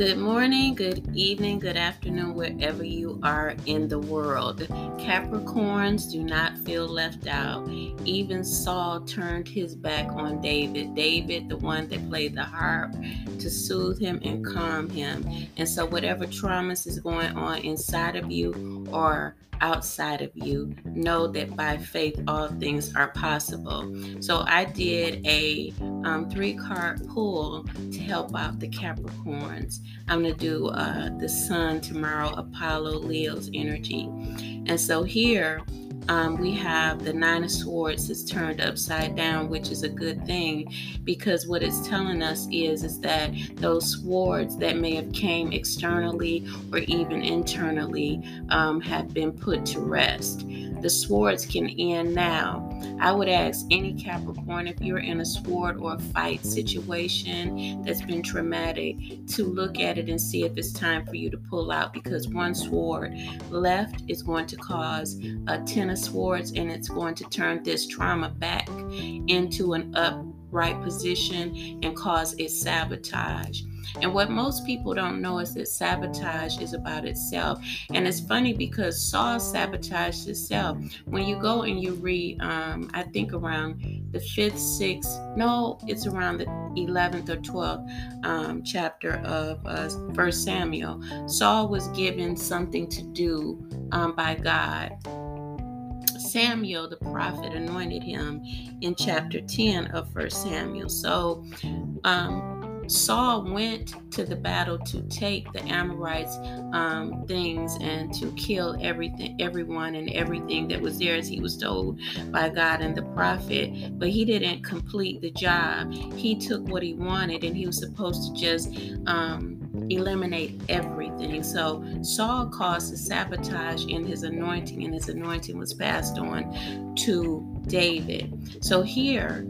Good morning, good evening, good afternoon, wherever you are in the world. Capricorns do not feel left out. Even Saul turned his back on David. David, the one that played the harp to soothe him and calm him. And so, whatever traumas is going on inside of you or outside of you, know that by faith all things are possible. So I did a um, three card pull to help out the Capricorns. I'm going to do uh, the Sun tomorrow, Apollo, Leo's energy. And so here, um, we have the Nine of Swords is turned upside down, which is a good thing because what it's telling us is is that those swords that may have came externally or even internally um, have been put to rest. The swords can end now. I would ask any Capricorn if you're in a sword or a fight situation that's been traumatic to look at it and see if it's time for you to pull out because one sword left is going to cause a ten of swords and it's going to turn this trauma back into an upright position and cause a sabotage. And what most people don't know is that sabotage is about itself. And it's funny because Saul sabotaged himself. When you go and you read, um, I think around the fifth, sixth, no, it's around the 11th or 12th um, chapter of uh, First Samuel, Saul was given something to do um, by God. Samuel the prophet anointed him in chapter 10 of First Samuel. So um, Saul went to the battle to take the Amorites um, things and to kill everything, everyone, and everything that was there, as he was told by God and the prophet. But he didn't complete the job. He took what he wanted, and he was supposed to just um, eliminate everything. So Saul caused a sabotage in his anointing, and his anointing was passed on to David. So here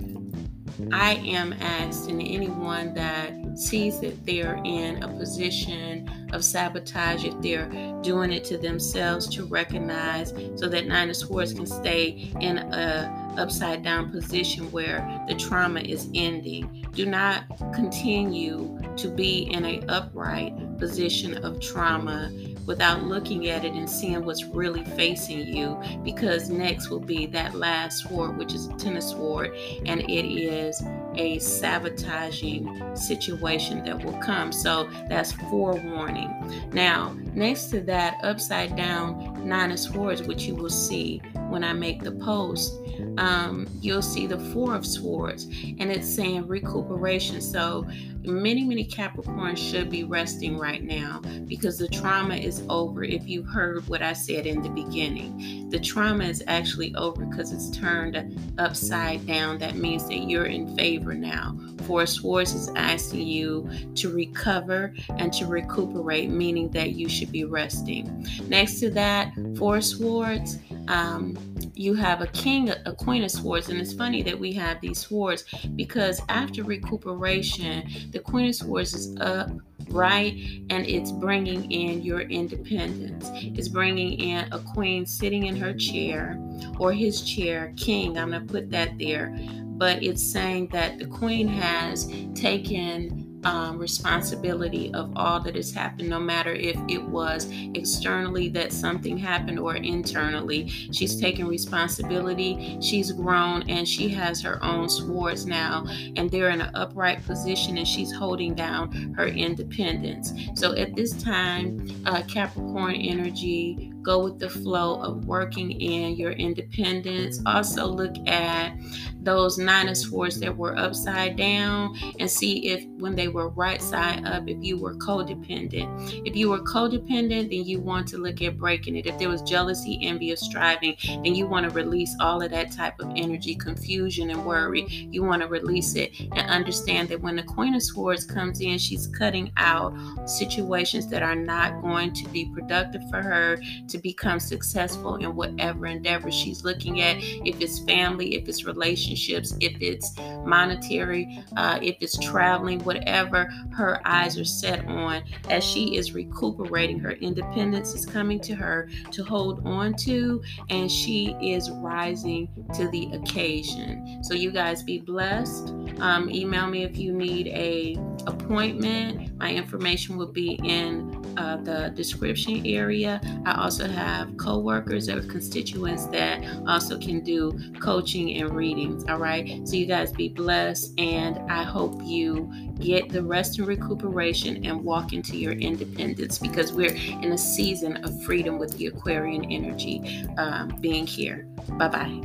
I am asking anyone that sees that they're in a position of sabotage, if they're doing it to themselves, to recognize so that Nine of Swords can stay in a upside down position where the trauma is ending. Do not continue to be in an upright position of trauma without looking at it and seeing what's really facing you because next will be that last sword which is a tennis sword and it is a sabotaging situation that will come so that's forewarning now next to that upside down nine of swords which you will see when i make the post um, you'll see the Four of Swords, and it's saying recuperation. So many, many Capricorns should be resting right now because the trauma is over. If you heard what I said in the beginning, the trauma is actually over because it's turned upside down. That means that you're in favor now. Four Swords is asking you to recover and to recuperate, meaning that you should be resting. Next to that, Four Swords um, you have a king, a queen of swords, and it's funny that we have these swords because after recuperation, the queen of swords is up right? And it's bringing in your independence. It's bringing in a queen sitting in her chair or his chair, king. I'm going to put that there. But it's saying that the queen has taken um, responsibility of all that has happened, no matter if it was externally that something happened or internally. She's taken responsibility. She's grown and she has her own swords now, and they're in an upright position and she's holding down her independence. So at this time, uh, Capricorn energy, go with the flow of working in your independence. Also, look at those nine of swords that were upside down and see if when they were right side up, if you were codependent. If you were codependent, then you want to look at breaking it. If there was jealousy, envy, or striving, then you want to release all of that type of energy, confusion, and worry. You want to release it and understand that when the Queen of Swords comes in, she's cutting out situations that are not going to be productive for her to become successful in whatever endeavor she's looking at. If it's family, if it's relationships, if it's monetary, uh, if it's traveling, whatever her eyes are set on, as she is recuperating, her independence is coming to her to hold on to, and she is rising to the occasion. So, you guys be blessed. Um, email me if you need a appointment My information will be in uh, the description area. I also have coworkers or constituents that also can do coaching and readings. All right. So you guys be blessed, and I hope you get the rest and recuperation and walk into your independence because we're in a season of freedom with the Aquarian energy um, being here. Bye bye.